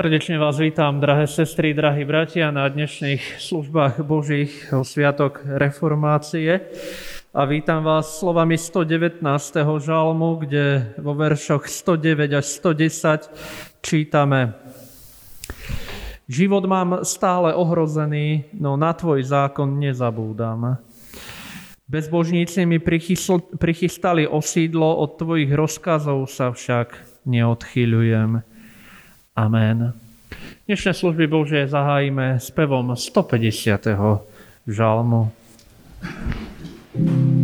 Srdečne vás vítam, drahé sestry, drahí bratia, na dnešných službách Božích o Sviatok Reformácie. A vítam vás slovami 119. žalmu, kde vo veršoch 109 až 110 čítame Život mám stále ohrozený, no na tvoj zákon nezabúdam. Bezbožníci mi prichystali osídlo, od tvojich rozkazov sa však neodchyľujem. Amen. Dnešné služby Bože zahájime spevom 150. žalmu. Prehovorím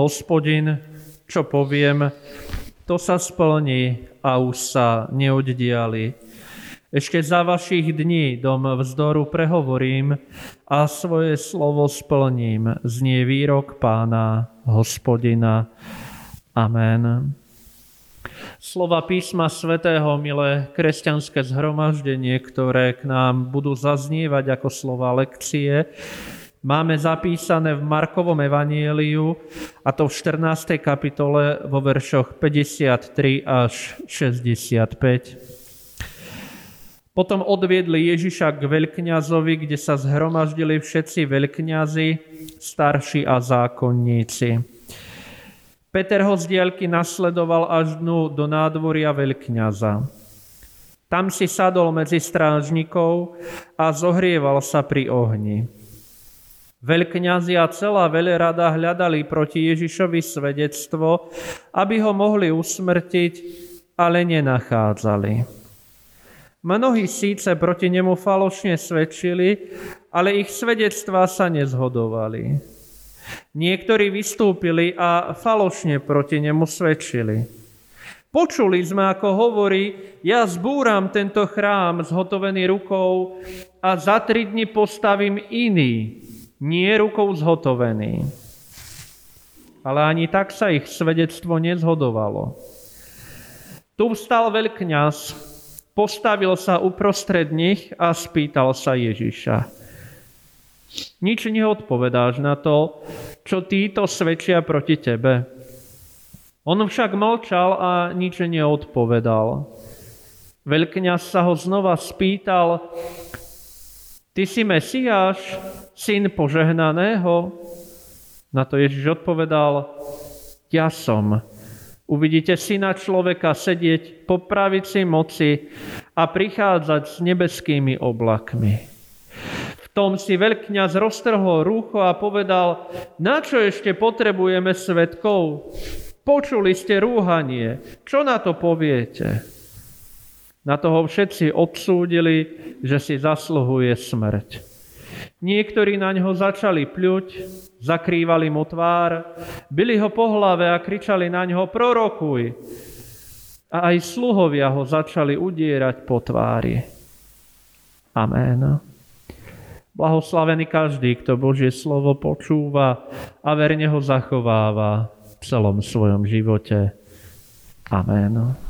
hospodin, čo poviem, to sa splní a už sa neoddiali. Ešte za vašich dní dom vzdoru prehovorím a svoje slovo splním. Znie výrok pána, hospodina. Amen. Slova písma svätého, milé kresťanské zhromaždenie, ktoré k nám budú zaznievať ako slova lekcie, máme zapísané v Markovom evanieliu, a to v 14. kapitole vo veršoch 53 až 65. Potom odviedli Ježiša k veľkňazovi, kde sa zhromaždili všetci veľkňazi, starší a zákonníci. Peter ho z diaľky nasledoval až dnu do nádvoria veľkňaza. Tam si sadol medzi strážnikov a zohrieval sa pri ohni. Veľkňazi a celá veľrada hľadali proti Ježišovi svedectvo, aby ho mohli usmrtiť, ale nenachádzali. Mnohí síce proti nemu falošne svedčili, ale ich svedectvá sa nezhodovali. Niektorí vystúpili a falošne proti nemu svedčili. Počuli sme, ako hovorí, ja zbúram tento chrám zhotovený rukou a za tri dni postavím iný, nie rukou zhotovený. Ale ani tak sa ich svedectvo nezhodovalo. Tu vstal veľkňaz, Postavil sa uprostred nich a spýtal sa Ježiša. Nič neodpovedáš na to, čo títo svedčia proti tebe. On však mlčal a nič neodpovedal. Veľkňaz sa ho znova spýtal, ty si Mesiáš, syn požehnaného? Na to Ježiš odpovedal, ja som. Uvidíte syna človeka sedieť po pravici moci a prichádzať s nebeskými oblakmi. V tom si veľkňaz roztrhol rúcho a povedal, na čo ešte potrebujeme svetkov? Počuli ste rúhanie, čo na to poviete? Na toho všetci odsúdili, že si zasluhuje smrť. Niektorí na ňo začali pľuť, zakrývali mu tvár, byli ho po hlave a kričali na ňo prorokuj. A aj sluhovia ho začali udierať po tvári. Amen. Blahoslavený každý, kto Božie slovo počúva a verne ho zachováva v celom svojom živote. Amen.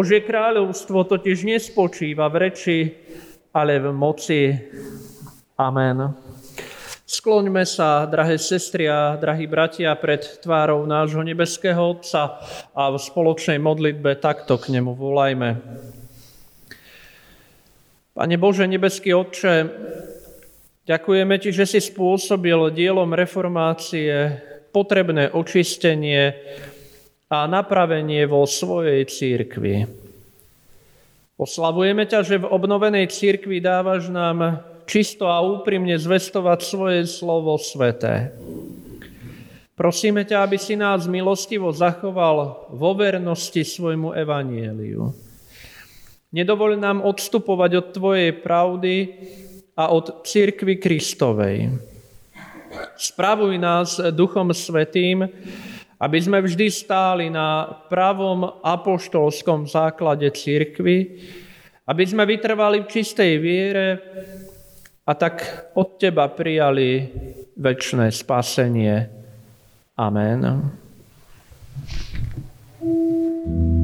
Božie kráľovstvo totiž nespočíva v reči, ale v moci. Amen. Skloňme sa, drahé sestry a drahí bratia, pred tvárou nášho nebeského Otca a v spoločnej modlitbe takto k nemu volajme. Pane Bože, nebeský Otče, ďakujeme Ti, že si spôsobil dielom reformácie potrebné očistenie a napravenie vo svojej církvi. Oslavujeme ťa, že v obnovenej církvi dávaš nám čisto a úprimne zvestovať svoje slovo sveté. Prosíme ťa, aby si nás milostivo zachoval vo vernosti svojmu evanieliu. Nedovoľ nám odstupovať od Tvojej pravdy a od církvy Kristovej. Spravuj nás Duchom Svetým, aby sme vždy stáli na pravom apoštolskom základe církvy, aby sme vytrvali v čistej viere a tak od Teba prijali väčšie spasenie. Amen. Slova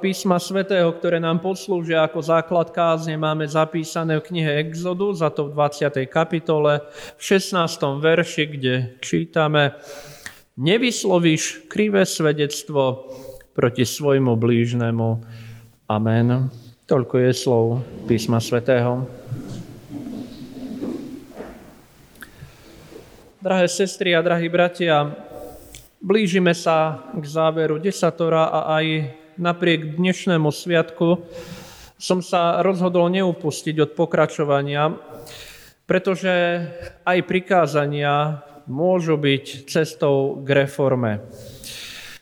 písma svätého, ktoré nám poslúžia ako základ kázne, máme zapísané v knihe Exodus, za to v 20. kapitole, v 16. verši, kde čítame Nevyslovíš krivé svedectvo proti svojmu blížnemu. Amen. Toľko je slov písma svätého. Drahé sestry a drahí bratia, blížime sa k záveru desatora a aj napriek dnešnému sviatku som sa rozhodol neupustiť od pokračovania, pretože aj prikázania môžu byť cestou k reforme.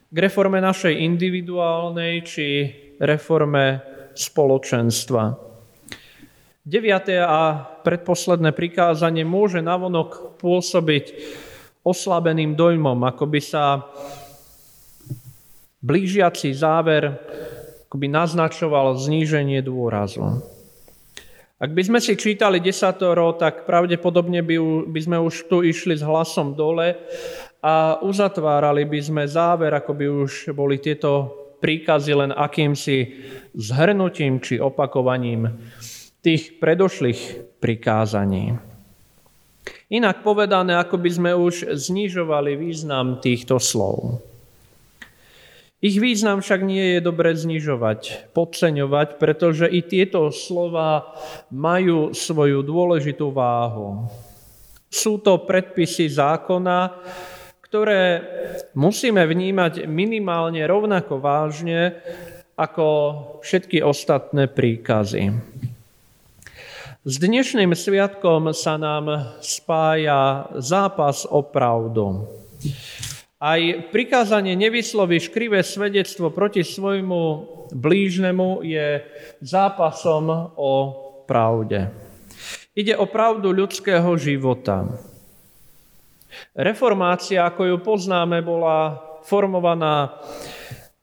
K reforme našej individuálnej či reforme spoločenstva. Deviate a predposledné prikázanie môže navonok pôsobiť oslabeným dojmom, ako by sa blížiaci záver akoby naznačoval zníženie dôrazu. Ak by sme si čítali desatoro, tak pravdepodobne by, by sme už tu išli s hlasom dole a uzatvárali by sme záver, ako by už boli tieto príkazy len akýmsi zhrnutím či opakovaním tých predošlých prikázaní. Inak povedané, ako by sme už znižovali význam týchto slov. Ich význam však nie je dobre znižovať, podceňovať, pretože i tieto slova majú svoju dôležitú váhu. Sú to predpisy zákona, ktoré musíme vnímať minimálne rovnako vážne ako všetky ostatné príkazy. S dnešným sviatkom sa nám spája zápas o pravdu. Aj prikázanie nevyslovíš krivé svedectvo proti svojmu blížnemu je zápasom o pravde. Ide o pravdu ľudského života. Reformácia, ako ju poznáme, bola formovaná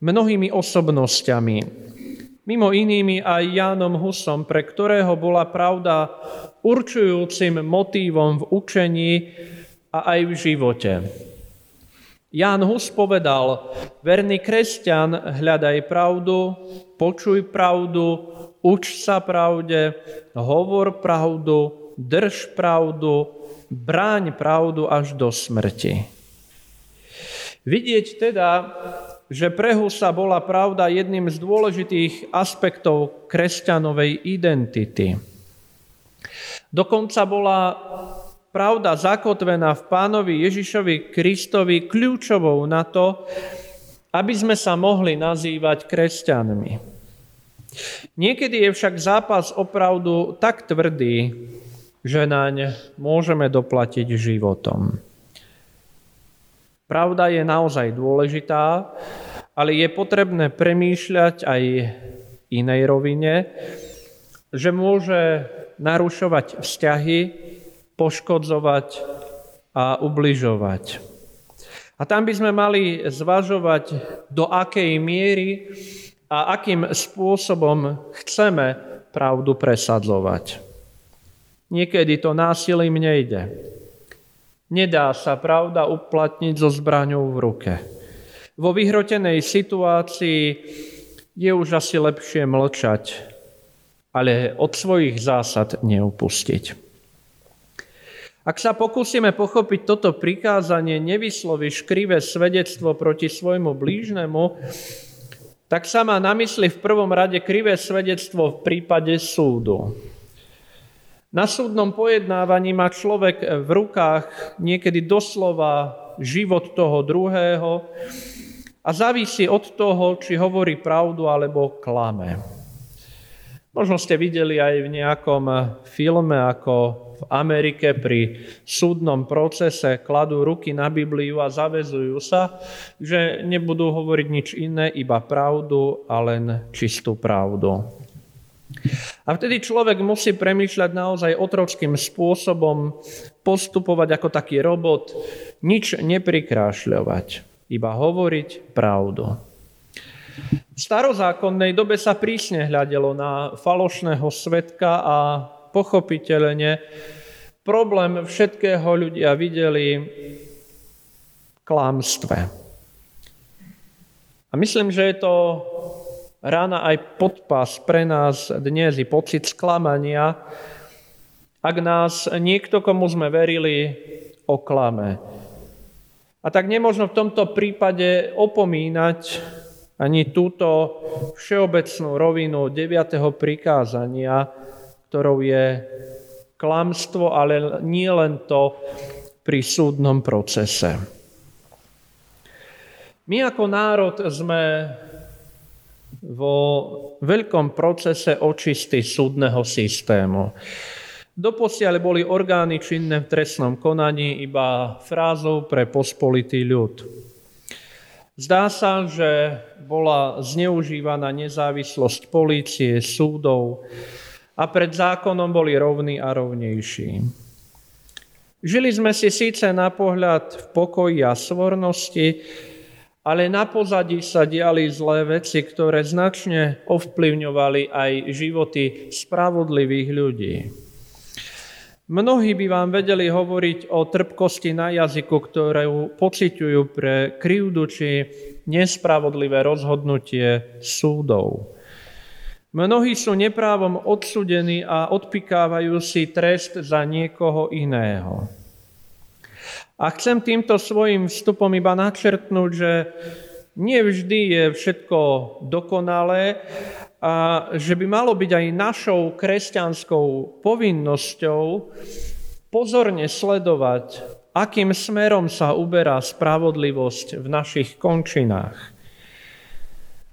mnohými osobnosťami. Mimo inými aj Jánom Husom, pre ktorého bola pravda určujúcim motívom v učení a aj v živote. Ján Hus povedal, verný kresťan, hľadaj pravdu, počuj pravdu, uč sa pravde, hovor pravdu, drž pravdu, bráň pravdu až do smrti. Vidieť teda, že pre Husa bola pravda jedným z dôležitých aspektov kresťanovej identity. Dokonca bola pravda zakotvená v pánovi Ježišovi Kristovi kľúčovou na to, aby sme sa mohli nazývať kresťanmi. Niekedy je však zápas opravdu tak tvrdý, že naň môžeme doplatiť životom. Pravda je naozaj dôležitá, ale je potrebné premýšľať aj inej rovine, že môže narušovať vzťahy, poškodzovať a ubližovať. A tam by sme mali zvažovať, do akej miery a akým spôsobom chceme pravdu presadzovať. Niekedy to násilím nejde. Nedá sa pravda uplatniť so zbraňou v ruke. Vo vyhrotenej situácii je už asi lepšie mlčať, ale od svojich zásad neupustiť. Ak sa pokúsime pochopiť toto prikázanie, nevyslovíš krivé svedectvo proti svojmu blížnemu, tak sa má na mysli v prvom rade krivé svedectvo v prípade súdu. Na súdnom pojednávaní má človek v rukách niekedy doslova život toho druhého a závisí od toho, či hovorí pravdu alebo klame. Možno ste videli aj v nejakom filme, ako v Amerike pri súdnom procese kladú ruky na Bibliu a zavezujú sa, že nebudú hovoriť nič iné, iba pravdu a len čistú pravdu. A vtedy človek musí premýšľať naozaj otrockým spôsobom, postupovať ako taký robot, nič neprikrášľovať, iba hovoriť pravdu. V starozákonnej dobe sa prísne hľadelo na falošného svetka a pochopiteľne problém všetkého ľudia videli klámstve. A myslím, že je to rána aj podpas pre nás dnes i pocit sklamania, ak nás niekto, komu sme verili, oklame. A tak nemôžno v tomto prípade opomínať ani túto všeobecnú rovinu 9. prikázania, ktorou je klamstvo, ale nie len to pri súdnom procese. My ako národ sme vo veľkom procese očisty súdneho systému. Doposiaľ boli orgány činné v trestnom konaní iba frázou pre pospolitý ľud. Zdá sa, že bola zneužívaná nezávislosť polície, súdov, a pred zákonom boli rovní a rovnejší. Žili sme si síce na pohľad v pokoji a svornosti, ale na pozadí sa diali zlé veci, ktoré značne ovplyvňovali aj životy spravodlivých ľudí. Mnohí by vám vedeli hovoriť o trpkosti na jazyku, ktorú pociťujú pre krivdu či nespravodlivé rozhodnutie súdov. Mnohí sú neprávom odsudení a odpikávajú si trest za niekoho iného. A chcem týmto svojim vstupom iba načrtnúť, že nie vždy je všetko dokonalé a že by malo byť aj našou kresťanskou povinnosťou pozorne sledovať, akým smerom sa uberá spravodlivosť v našich končinách.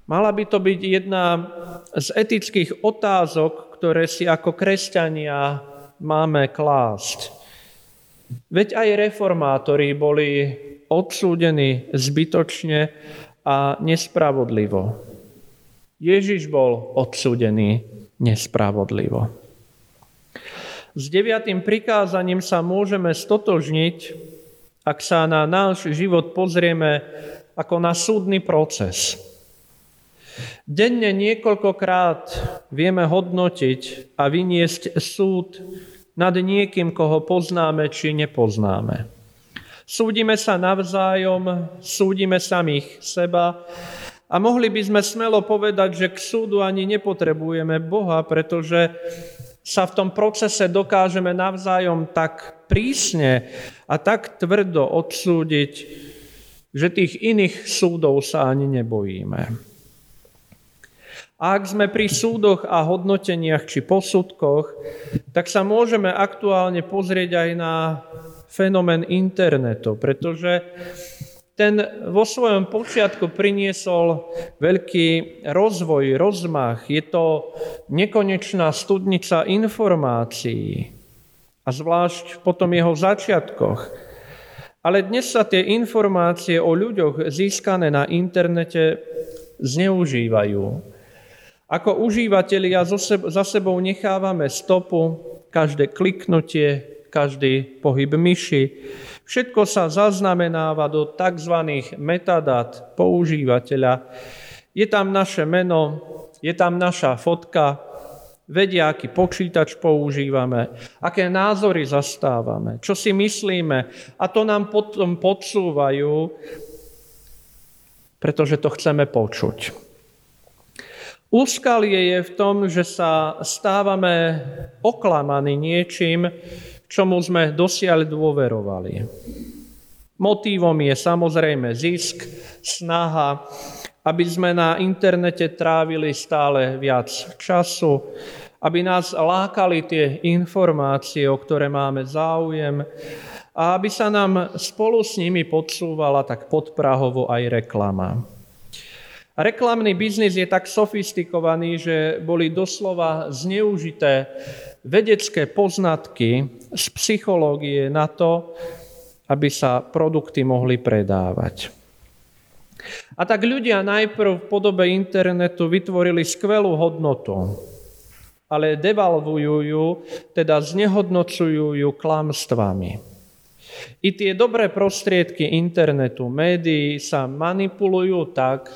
Mala by to byť jedna z etických otázok, ktoré si ako kresťania máme klásť. Veď aj reformátori boli odsúdení zbytočne a nespravodlivo. Ježiš bol odsúdený nespravodlivo. S deviatým prikázaním sa môžeme stotožniť, ak sa na náš život pozrieme ako na súdny proces. Denne niekoľkokrát vieme hodnotiť a vyniesť súd nad niekým, koho poznáme či nepoznáme. Súdime sa navzájom, súdime samých seba a mohli by sme smelo povedať, že k súdu ani nepotrebujeme Boha, pretože sa v tom procese dokážeme navzájom tak prísne a tak tvrdo odsúdiť, že tých iných súdov sa ani nebojíme. A ak sme pri súdoch a hodnoteniach či posudkoch, tak sa môžeme aktuálne pozrieť aj na fenomén internetu, pretože ten vo svojom počiatku priniesol veľký rozvoj, rozmach. Je to nekonečná studnica informácií a zvlášť po tom jeho začiatkoch. Ale dnes sa tie informácie o ľuďoch získané na internete zneužívajú. Ako užívateľia za sebou nechávame stopu, každé kliknutie, každý pohyb myši. Všetko sa zaznamenáva do tzv. metadát používateľa. Je tam naše meno, je tam naša fotka, vedia, aký počítač používame, aké názory zastávame, čo si myslíme a to nám potom podsúvajú, pretože to chceme počuť. Úskalie je v tom, že sa stávame oklamaní niečím, čomu sme dosiaľ dôverovali. Motívom je samozrejme zisk, snaha, aby sme na internete trávili stále viac času, aby nás lákali tie informácie, o ktoré máme záujem a aby sa nám spolu s nimi podsúvala tak podprahovo aj reklama. Reklamný biznis je tak sofistikovaný, že boli doslova zneužité vedecké poznatky z psychológie na to, aby sa produkty mohli predávať. A tak ľudia najprv v podobe internetu vytvorili skvelú hodnotu, ale devalvujú ju, teda znehodnocujú ju klamstvami. I tie dobré prostriedky internetu, médií sa manipulujú tak,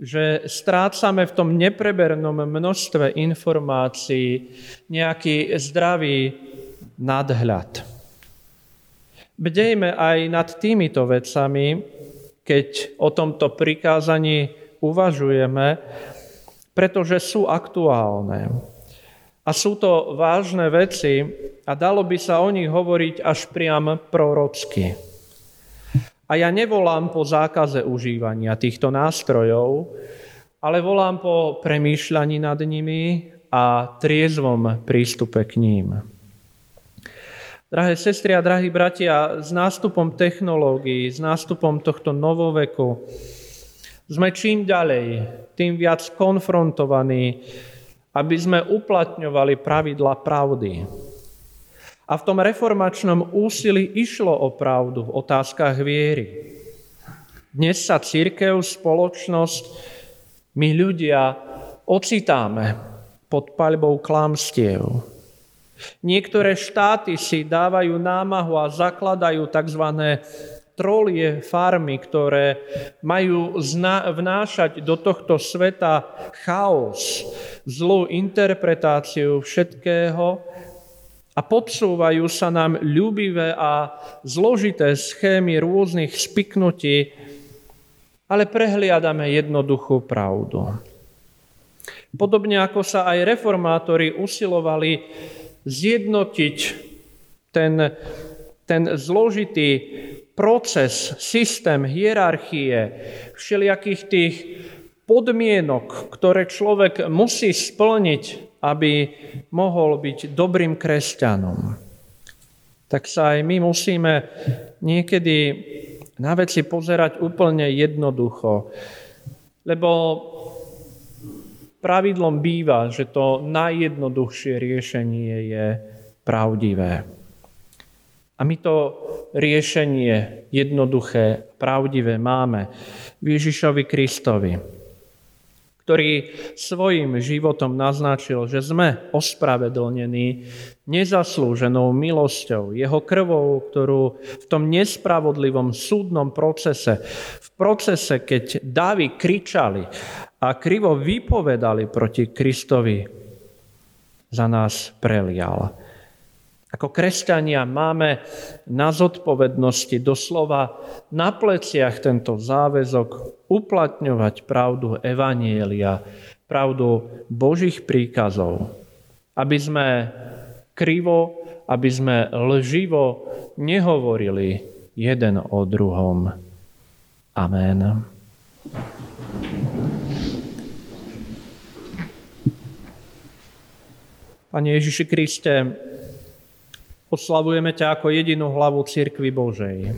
že strácame v tom neprebernom množstve informácií nejaký zdravý nadhľad. Bdejme aj nad týmito vecami, keď o tomto prikázaní uvažujeme, pretože sú aktuálne. A sú to vážne veci a dalo by sa o nich hovoriť až priam prorocky. A ja nevolám po zákaze užívania týchto nástrojov, ale volám po premýšľaní nad nimi a triezvom prístupe k ním. Drahé sestry a drahí bratia, s nástupom technológií, s nástupom tohto novoveku sme čím ďalej, tým viac konfrontovaní, aby sme uplatňovali pravidla pravdy. A v tom reformačnom úsilí išlo o pravdu v otázkach viery. Dnes sa církev, spoločnosť, my ľudia ocitáme pod paľbou klamstiev. Niektoré štáty si dávajú námahu a zakladajú tzv. trolie farmy, ktoré majú vnášať do tohto sveta chaos, zlú interpretáciu všetkého, a podsúvajú sa nám ľúbivé a zložité schémy rôznych spiknutí, ale prehliadame jednoduchú pravdu. Podobne ako sa aj reformátori usilovali zjednotiť ten, ten zložitý proces, systém hierarchie, všelijakých tých podmienok, ktoré človek musí splniť, aby mohol byť dobrým kresťanom. Tak sa aj my musíme niekedy na veci pozerať úplne jednoducho. Lebo pravidlom býva, že to najjednoduchšie riešenie je pravdivé. A my to riešenie jednoduché, pravdivé máme v Ježišovi Kristovi ktorý svojim životom naznačil, že sme ospravedlnení nezaslúženou milosťou, jeho krvou, ktorú v tom nespravodlivom súdnom procese, v procese, keď davy kričali a krivo vypovedali proti Kristovi, za nás prelial. Ako kresťania máme na zodpovednosti doslova na pleciach tento záväzok uplatňovať pravdu Evanielia, pravdu Božích príkazov, aby sme krivo, aby sme lživo nehovorili jeden o druhom. Amen. Pane Ježiši Kriste, oslavujeme ťa ako jedinú hlavu Církvy Božej.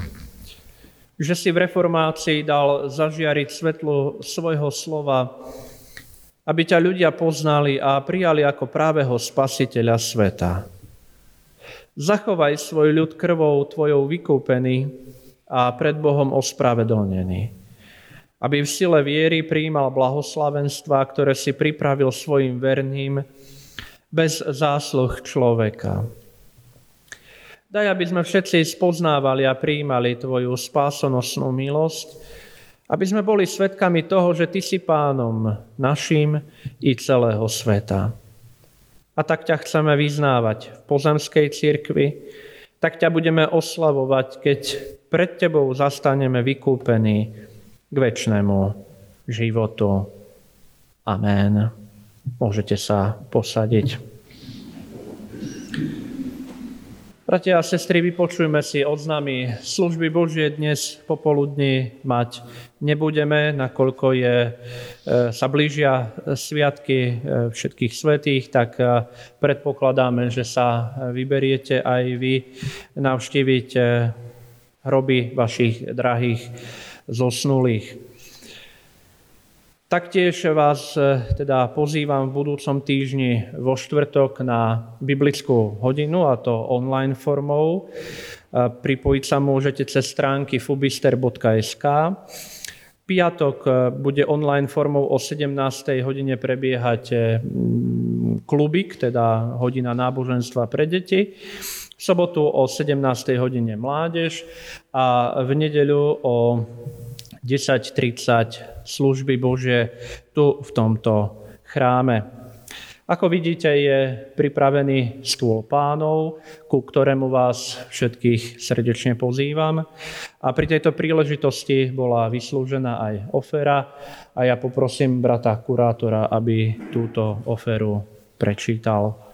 Že si v reformácii dal zažiariť svetlo svojho slova, aby ťa ľudia poznali a prijali ako práveho spasiteľa sveta. Zachovaj svoj ľud krvou tvojou vykúpený a pred Bohom ospravedlnený. Aby v sile viery prijímal blahoslavenstva, ktoré si pripravil svojim verným, bez zásluh človeka. Daj, aby sme všetci spoznávali a prijímali Tvoju spásonosnú milosť, aby sme boli svetkami toho, že Ty si pánom našim i celého sveta. A tak ťa chceme vyznávať v pozemskej cirkvi, tak ťa budeme oslavovať, keď pred Tebou zastaneme vykúpení k väčšnému životu. Amen. Môžete sa posadiť. Bratia a sestry, vypočujme si oznámy služby Božie dnes popoludní mať nebudeme, nakoľko je, e, sa blížia sviatky e, všetkých svetých, tak e, predpokladáme, že sa vyberiete aj vy navštíviť hroby vašich drahých zosnulých. Taktiež vás e, teda pozývam v budúcom týždni vo štvrtok na biblickú hodinu, a to online formou. E, pripojiť sa môžete cez stránky fubister.sk. Piatok e, bude online formou o 17. hodine prebiehať klubik, teda hodina náboženstva pre deti. V sobotu o 17. hodine mládež a v nedeľu o 10.30 služby Bože tu v tomto chráme. Ako vidíte, je pripravený stôl pánov, ku ktorému vás všetkých srdečne pozývam. A pri tejto príležitosti bola vyslúžená aj ofera a ja poprosím brata kurátora, aby túto oferu prečítal.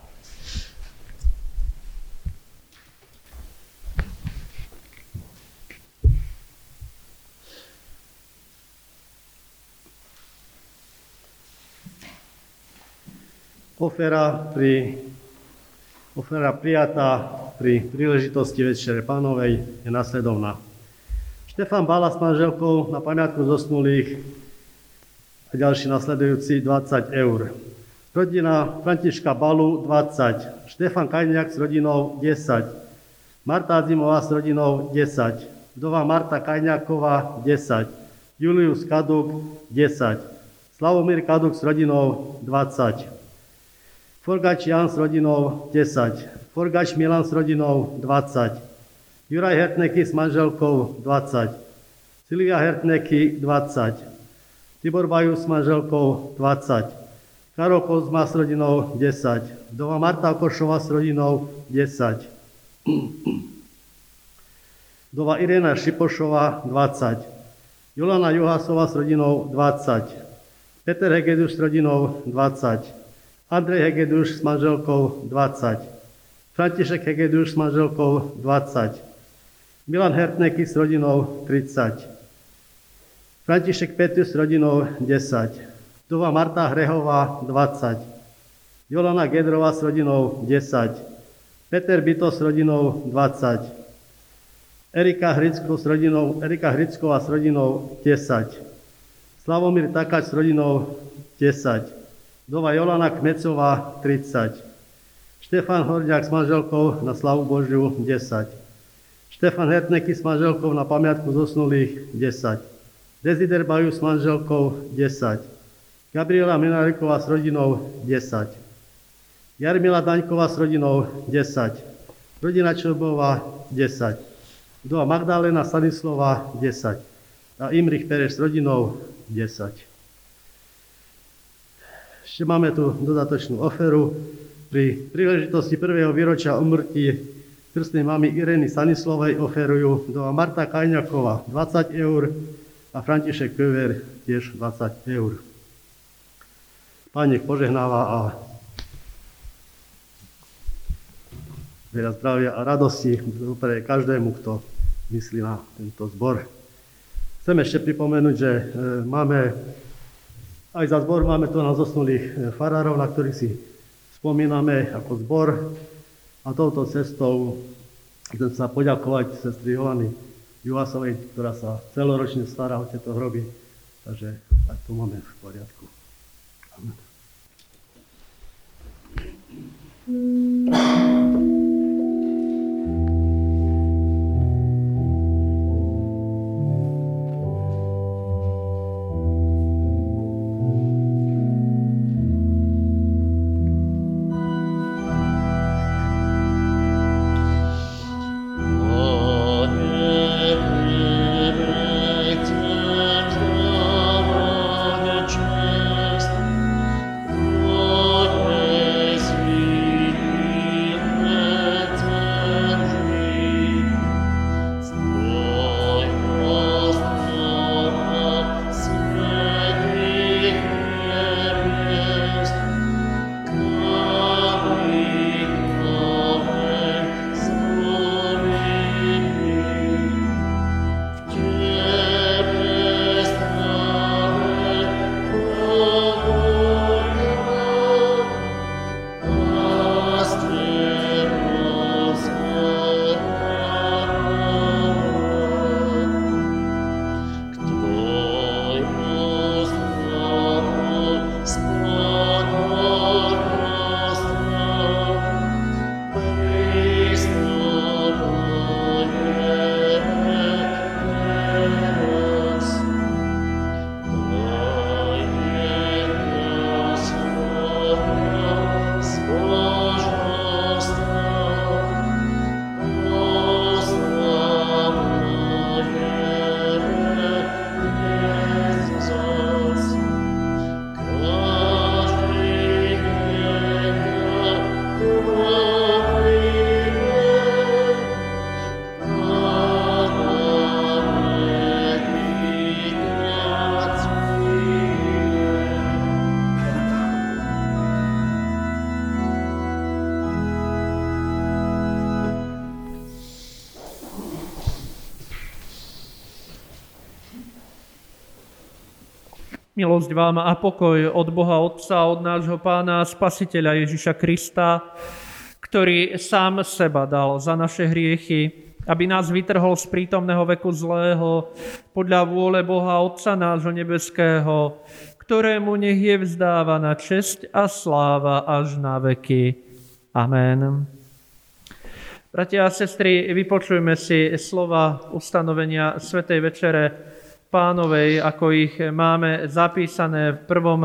Ofera, pri, ofera prijatá pri príležitosti Večere Pánovej je nasledovná. Štefan Bala s manželkou na pamiatku zosnulých a ďalší nasledujúci 20 eur. Rodina Františka Balu 20, Štefan Kajniak s rodinou 10, Marta Zimová s rodinou 10, vdova Marta Kajniaková 10, Julius Kaduk 10, Slavomír Kaduk s rodinou 20, Forgač Jan s rodinou 10, Forgač Milan s rodinou 20, Juraj Hertneky s manželkou 20, Silvia Hertneky 20, Tibor Baju s manželkou 20, Karol Kozma s rodinou 10, Dova Marta Košova s rodinou 10, Dova Irena Šipošova 20, Jolana Juhasova s rodinou 20, Peter Hegeduš s rodinou 20, Andrej Hegeduš s manželkou 20. František Hegeduš s manželkou 20. Milan Hertneky s rodinou 30. František Petu s rodinou 10. Dova Marta Hrehová 20. Jolana Gedrová s rodinou 10. Peter Byto s rodinou 20. Erika, Hricko s rodinou, Erika Hricková s rodinou 10. Slavomír Takač s rodinou 10. Dova Jolana Kmecová 30. Štefan Horňák s manželkou na slavu Božiu 10. Štefan Hertneky s manželkou na pamiatku zosnulých 10. Dezider Baju s manželkou 10. Gabriela Mináriková s rodinou 10. Jarmila Daňková s rodinou 10. Rodina Čobová 10. Dova Magdalena Stanislova 10. A Imrich Pereš s rodinou 10. Ešte máme tu dodatočnú oferu. Pri príležitosti prvého výročia umrtí krstnej mamy Ireny Sanislovej oferujú do Marta Kajňaková 20 eur a František Köver tiež 20 eur. Pán nech požehnáva a veľa zdravia a radosti pre každému, kto myslí na tento zbor. Chcem ešte pripomenúť, že e, máme aj za zbor máme tu na zosnulých e, farárov, na ktorých si spomíname ako zbor a touto cestou chcem sa poďakovať sestri Jolany Juhasovej, ktorá sa celoročne stará o tieto hroby. Takže tak to máme v poriadku. Amen. Milosť vám a pokoj od Boha Otca, od nášho Pána Spasiteľa Ježiša Krista, ktorý sám seba dal za naše hriechy, aby nás vytrhol z prítomného veku zlého podľa vôle Boha Otca nášho nebeského, ktorému nech je vzdávaná česť a sláva až na veky. Amen. Bratia a sestry, vypočujme si slova ustanovenia Svetej Večere pánovej, ako ich máme zapísané v prvom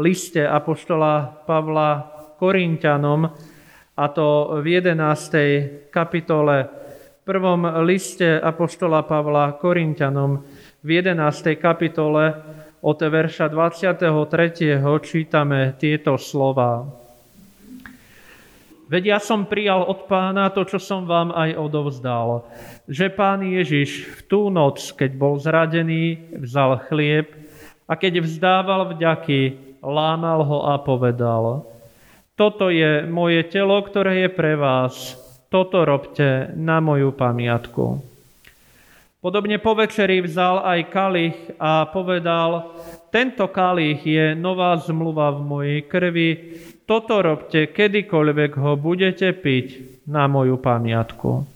liste Apoštola Pavla Korintianom, a to v 11. kapitole, v prvom liste Apoštola Pavla Korintianom, v 11. kapitole od verša 23. čítame tieto slova. Veď ja som prijal od pána to, čo som vám aj odovzdal. Že pán Ježiš v tú noc, keď bol zradený, vzal chlieb a keď vzdával vďaky, lámal ho a povedal. Toto je moje telo, ktoré je pre vás. Toto robte na moju pamiatku. Podobne po večeri vzal aj kalich a povedal, tento kalich je nová zmluva v mojej krvi, toto robte, kedykoľvek ho budete piť na moju pamiatku.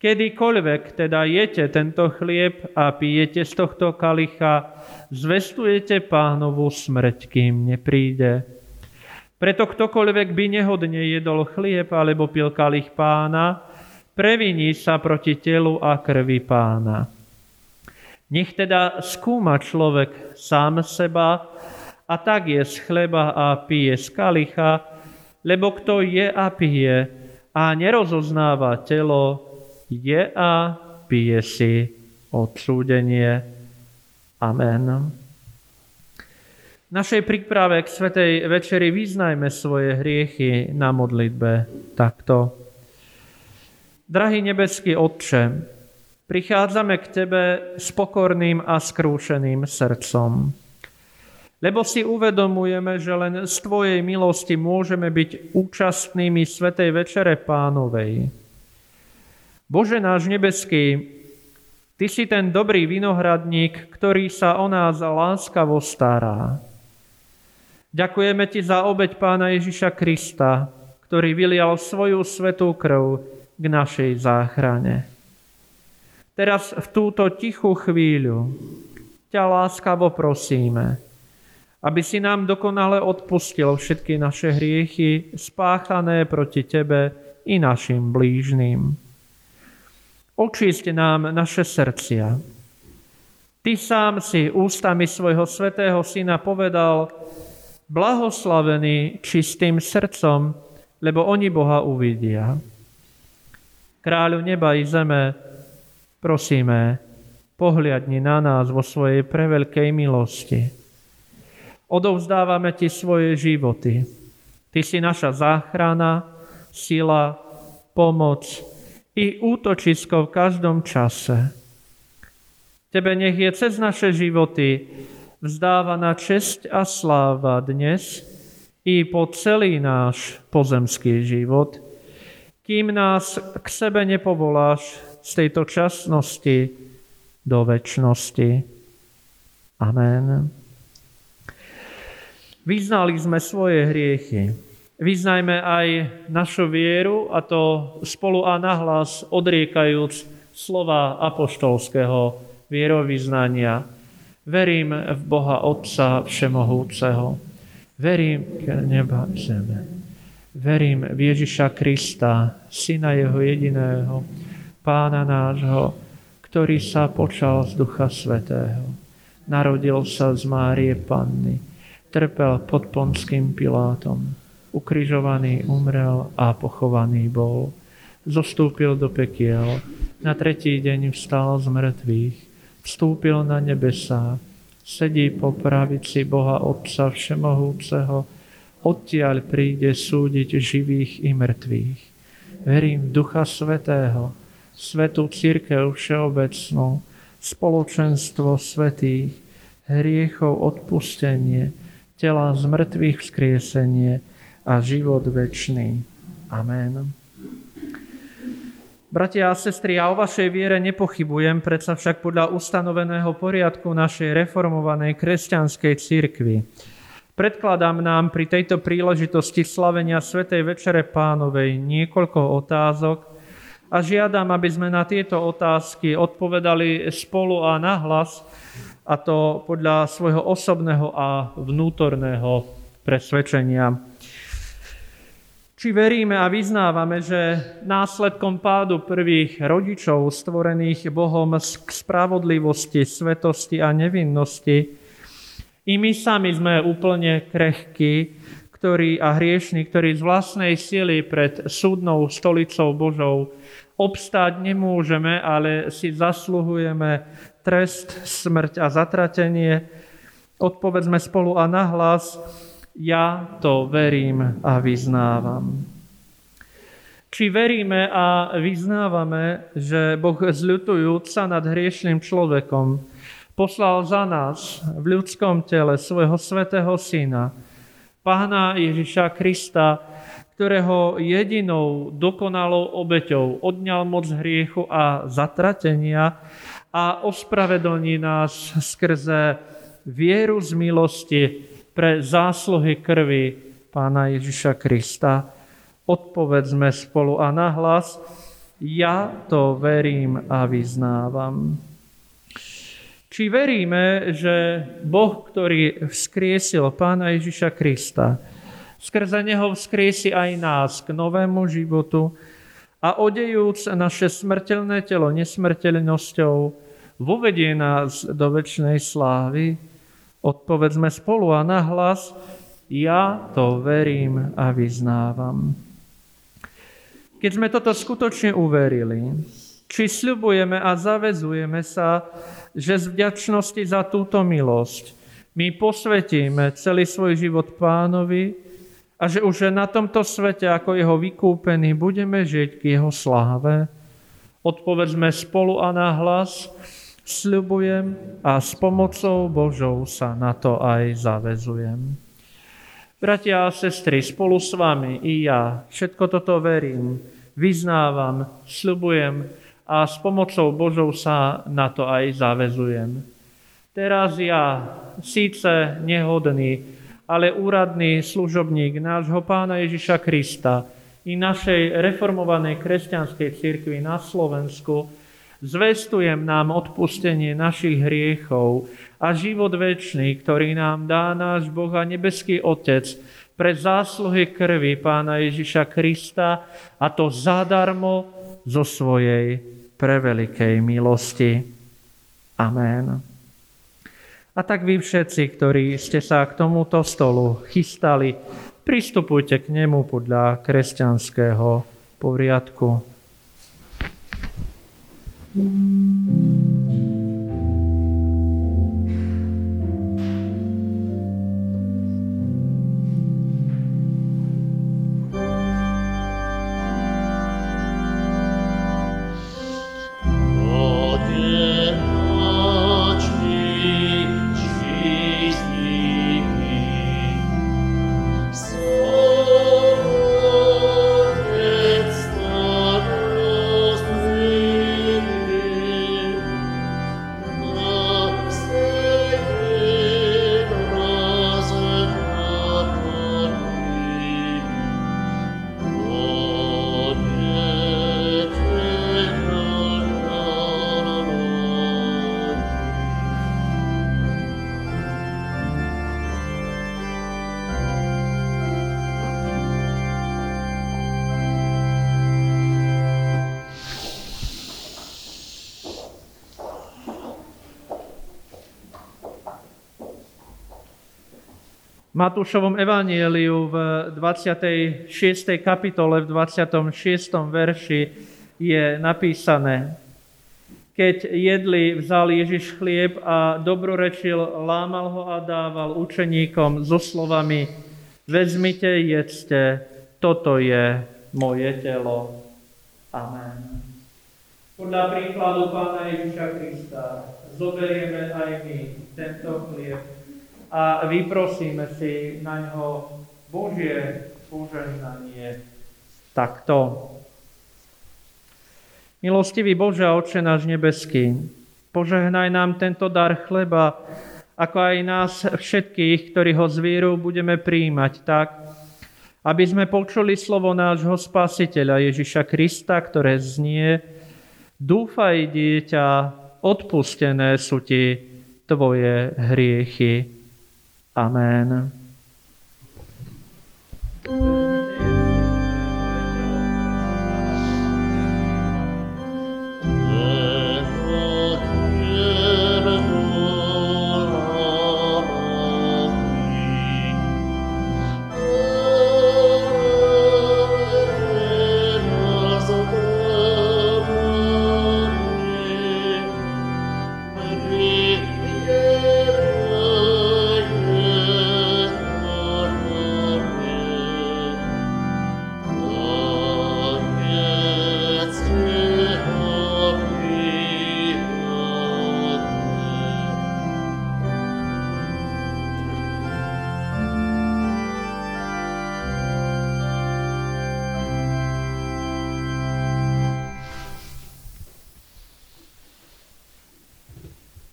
Kedykoľvek teda jete tento chlieb a pijete z tohto kalicha, zvestujete pánovú smrť, kým nepríde. Preto ktokoľvek by nehodne jedol chlieb alebo pil kalich pána, previní sa proti telu a krvi pána. Nech teda skúma človek sám seba, a tak je z chleba a pije z kalicha, lebo kto je a pije a nerozoznáva telo, je a pije si odsúdenie. Amen. V našej príprave k Svetej večeri vyznajme svoje hriechy na modlitbe takto. Drahý nebeský Otče, prichádzame k Tebe s pokorným a skrúšeným srdcom. Lebo si uvedomujeme, že len z Tvojej milosti môžeme byť účastnými Svetej Večere Pánovej. Bože náš nebeský, Ty si ten dobrý vinohradník, ktorý sa o nás láskavo stará. Ďakujeme Ti za obeď Pána Ježiša Krista, ktorý vylial svoju svetú krv k našej záchrane. Teraz v túto tichú chvíľu ťa láskavo prosíme, aby si nám dokonale odpustil všetky naše hriechy spáchané proti Tebe i našim blížným. Očiste nám naše srdcia. Ty sám si ústami svojho svetého syna povedal, blahoslavení čistým srdcom, lebo oni Boha uvidia. Kráľu neba i zeme, prosíme, pohliadni na nás vo svojej preveľkej milosti. Odovzdávame Ti svoje životy. Ty si naša záchrana, sila, pomoc i útočisko v každom čase. Tebe nech je cez naše životy vzdávaná česť a sláva dnes i po celý náš pozemský život, kým nás k sebe nepovoláš z tejto časnosti do väčšnosti. Amen. Vyznali sme svoje hriechy. Vyznajme aj našu vieru a to spolu a nahlas odriekajúc slova apoštolského vierovýznania. Verím v Boha Otca Všemohúceho. Verím k neba zeme. Verím v Ježiša Krista, Syna Jeho jediného, Pána nášho, ktorý sa počal z Ducha Svetého. Narodil sa z Márie Panny. Trpel pod Ponským Pilátom. Ukrižovaný umrel a pochovaný bol. Zostúpil do pekiel. Na tretí deň vstal z mŕtvych vstúpil na nebesá, sedí po pravici Boha Otca Všemohúceho, odtiaľ príde súdiť živých i mŕtvych. Verím v Ducha Svetého, Svetú Církev Všeobecnú, spoločenstvo svetých, hriechov odpustenie, tela z mŕtvych vzkriesenie a život večný. Amen. Bratia a sestry, ja o vašej viere nepochybujem, predsa však podľa ustanoveného poriadku našej reformovanej kresťanskej cirkvi. Predkladám nám pri tejto príležitosti slavenia Svetej Večere Pánovej niekoľko otázok a žiadam, aby sme na tieto otázky odpovedali spolu a nahlas, a to podľa svojho osobného a vnútorného presvedčenia. Či veríme a vyznávame, že následkom pádu prvých rodičov stvorených Bohom k spravodlivosti, svetosti a nevinnosti, i my sami sme úplne krehkí, ktorí a hriešni, ktorí z vlastnej sily pred súdnou stolicou Božou obstáť nemôžeme, ale si zasluhujeme trest, smrť a zatratenie. Odpovedzme spolu a nahlas, ja to verím a vyznávam. Či veríme a vyznávame, že Boh zľutujúc sa nad hriešným človekom poslal za nás v ľudskom tele svojho svetého syna, Pána Ježiša Krista, ktorého jedinou dokonalou obeťou odňal moc hriechu a zatratenia a ospravedlní nás skrze vieru z milosti pre zásluhy krvi Pána Ježiša Krista. Odpovedzme spolu a nahlas, ja to verím a vyznávam. Či veríme, že Boh, ktorý vzkriesil Pána Ježiša Krista, skrze Neho vzkriesi aj nás k novému životu a odejúc naše smrteľné telo nesmrteľnosťou, vovedie nás do väčšnej slávy, Odpovedzme spolu a nahlas, ja to verím a vyznávam. Keď sme toto skutočne uverili, či sľubujeme a zavezujeme sa, že z vďačnosti za túto milosť my posvetíme celý svoj život pánovi a že už na tomto svete ako jeho vykúpení budeme žiť k jeho sláve, odpovedzme spolu a nahlas, Sľubujem a s pomocou Božou sa na to aj zavezujem. Bratia a sestry, spolu s vami i ja všetko toto verím, vyznávam, sľubujem a s pomocou Božou sa na to aj zavezujem. Teraz ja, síce nehodný ale úradný služobník nášho pána Ježiša Krista i našej reformovanej kresťanskej cirkvi na Slovensku, zvestujem nám odpustenie našich hriechov a život väčší, ktorý nám dá náš Boh a nebeský Otec pre zásluhy krvi pána Ježiša Krista a to zadarmo zo svojej prevelikej milosti. Amen. A tak vy všetci, ktorí ste sa k tomuto stolu chystali, pristupujte k nemu podľa kresťanského poriadku. Thank you. Matúšovom evanieliu v 26. kapitole, v 26. verši je napísané, keď jedli, vzal Ježiš chlieb a dobrorečil, lámal ho a dával učeníkom so slovami Vezmite, jedzte, toto je moje telo. Amen. Podľa príkladu Pána Ježiša Krista zoberieme aj my tento chlieb a vyprosíme si na ňo Božie požehnanie takto. Milostivý Bože a Oče náš nebeský, požehnaj nám tento dar chleba, ako aj nás všetkých, ktorí ho z vierou budeme príjmať tak, aby sme počuli slovo nášho Spasiteľa Ježiša Krista, ktoré znie Dúfaj, dieťa, odpustené sú ti tvoje hriechy. Amen.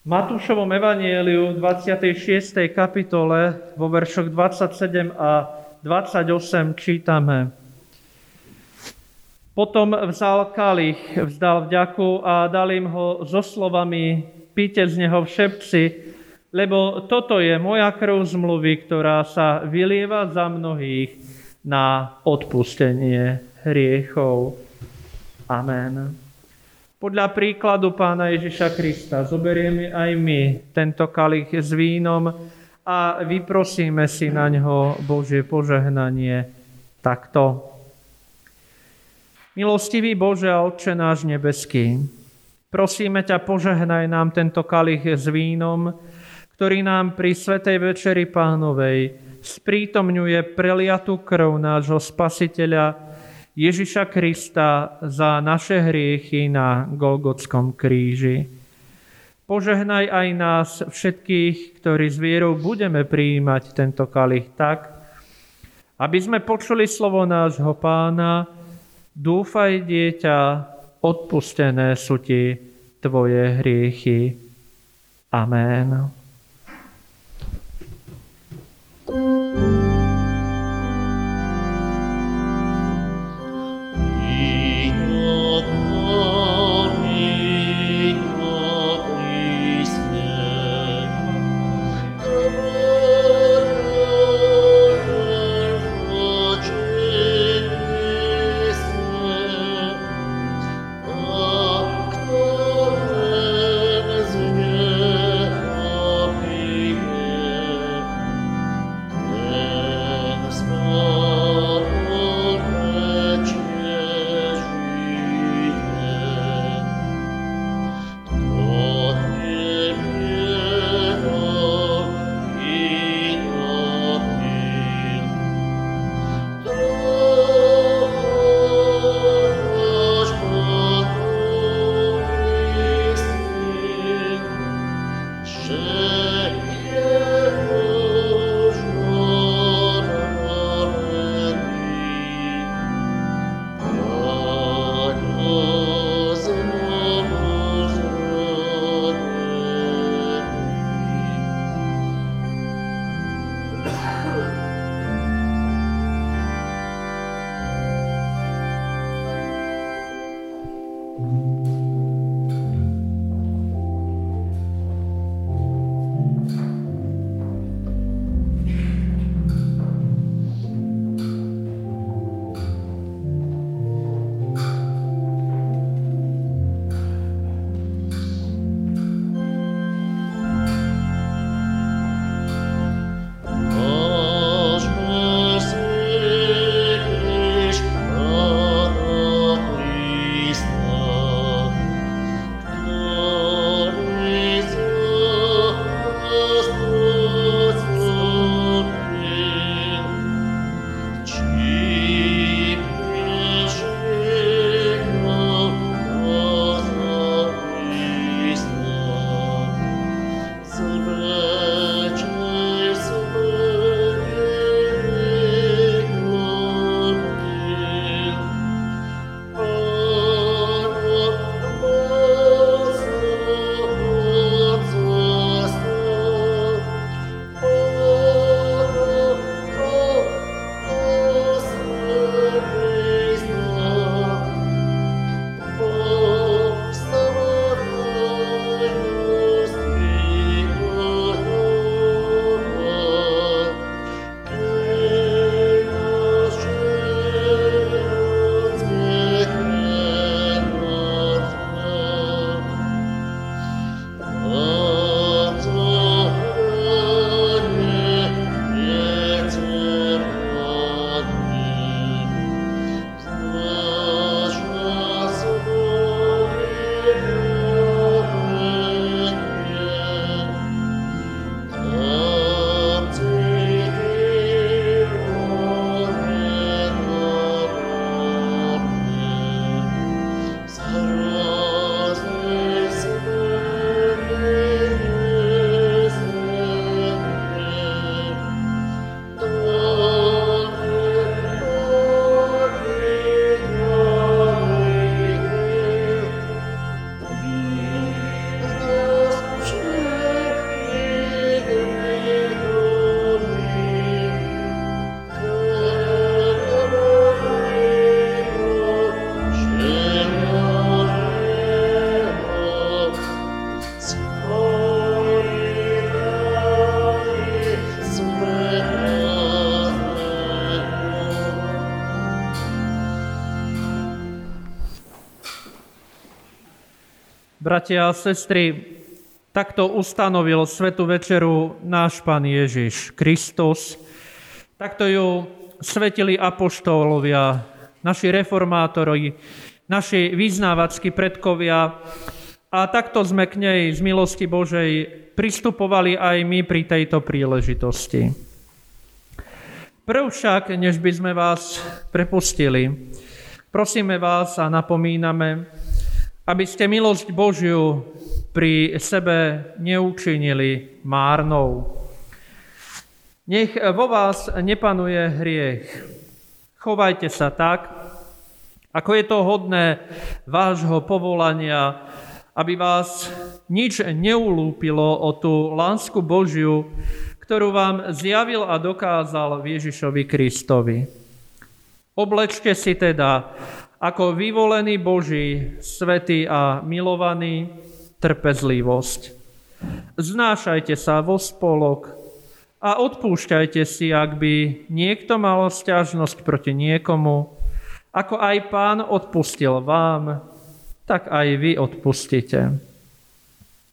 Matúšovom evanieliu 26. kapitole vo veršoch 27 a 28 čítame. Potom vzal kalich, vzdal vďaku a dal im ho so slovami píte z neho všetci, lebo toto je moja krv zmluvy, ktorá sa vylieva za mnohých na odpustenie hriechov. Amen. Podľa príkladu pána Ježiša Krista zoberieme aj my tento kalich s vínom a vyprosíme si na ňo Božie požehnanie takto. Milostivý Bože a Otče náš nebeský, prosíme ťa, požehnaj nám tento kalich s vínom, ktorý nám pri Svetej Večeri Pánovej sprítomňuje preliatú krv nášho Spasiteľa Ježiša Krista za naše hriechy na Golgotskom kríži. Požehnaj aj nás všetkých, ktorí s vierou budeme prijímať tento kalich tak, aby sme počuli slovo nášho pána, dúfaj dieťa, odpustené sú ti tvoje hriechy. Amen. Bratia a sestry, takto ustanovil Svetu Večeru náš Pán Ježiš Kristus. Takto ju svetili apoštólovia, naši reformátori, naši vyznávackí predkovia a takto sme k nej z milosti Božej pristupovali aj my pri tejto príležitosti. Prv však, než by sme vás prepustili, prosíme vás a napomíname, aby ste milosť Božiu pri sebe neučinili márnou. Nech vo vás nepanuje hriech. Chovajte sa tak, ako je to hodné vášho povolania, aby vás nič neulúpilo o tú lásku Božiu, ktorú vám zjavil a dokázal Ježišovi Kristovi. Oblečte si teda ako vyvolený Boží, svetý a milovaný, trpezlivosť. Znášajte sa vo spolok a odpúšťajte si, ak by niekto mal stiažnosť proti niekomu, ako aj pán odpustil vám, tak aj vy odpustite.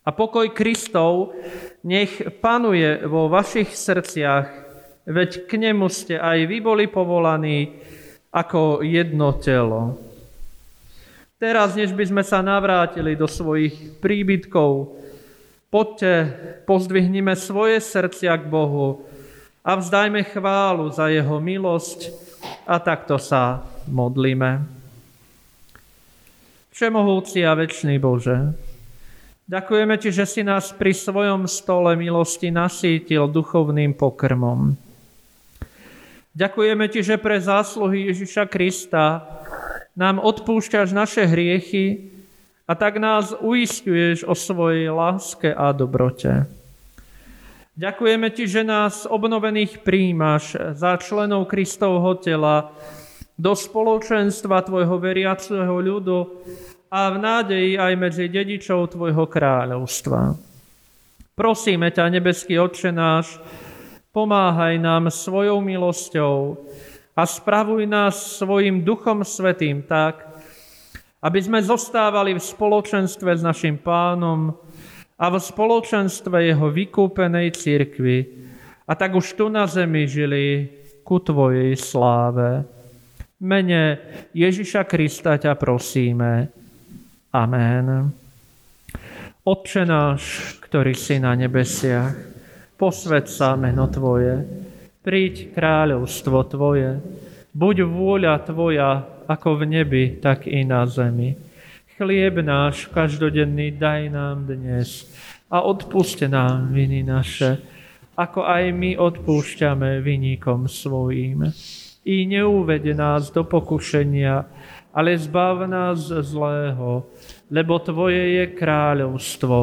A pokoj Kristov nech panuje vo vašich srdciach, veď k nemu ste aj vy boli povolaní, ako jedno telo. Teraz, než by sme sa navrátili do svojich príbytkov, poďte, pozdvihnime svoje srdcia k Bohu a vzdajme chválu za Jeho milosť a takto sa modlíme. Všemohúci a večný Bože, ďakujeme Ti, že si nás pri svojom stole milosti nasítil duchovným pokrmom. Ďakujeme Ti, že pre zásluhy Ježiša Krista nám odpúšťaš naše hriechy a tak nás uistuješ o svojej láske a dobrote. Ďakujeme Ti, že nás obnovených príjmaš za členov Kristovho tela do spoločenstva Tvojho veriaceho ľudu a v nádeji aj medzi dedičov Tvojho kráľovstva. Prosíme ťa, nebeský Otče náš, Pomáhaj nám svojou milosťou a spravuj nás svojim Duchom Svetým tak, aby sme zostávali v spoločenstve s našim pánom a v spoločenstve jeho vykúpenej cirkvi a tak už tu na zemi žili ku Tvojej sláve. Mene Ježiša Krista ťa prosíme. Amen. Otče náš, ktorý si na nebesiach, posved sa meno Tvoje, príď kráľovstvo Tvoje, buď vôľa Tvoja ako v nebi, tak i na zemi. Chlieb náš každodenný daj nám dnes a odpuste nám viny naše, ako aj my odpúšťame vynikom svojím. I neuvede nás do pokušenia, ale zbav nás zlého, lebo Tvoje je kráľovstvo,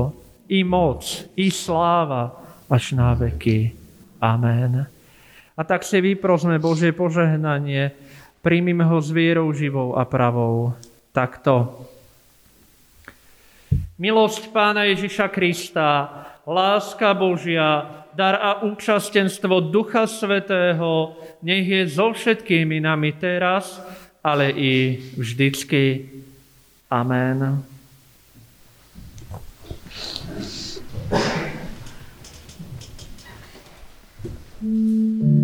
i moc, i sláva, až na veky. Amen. A tak si vyprosme Božie požehnanie, príjmime ho s vierou živou a pravou. Takto. Milosť Pána Ježiša Krista, láska Božia, dar a účastenstvo Ducha Svetého, nech je so všetkými nami teraz, ale i vždycky. Amen. Mm-hmm.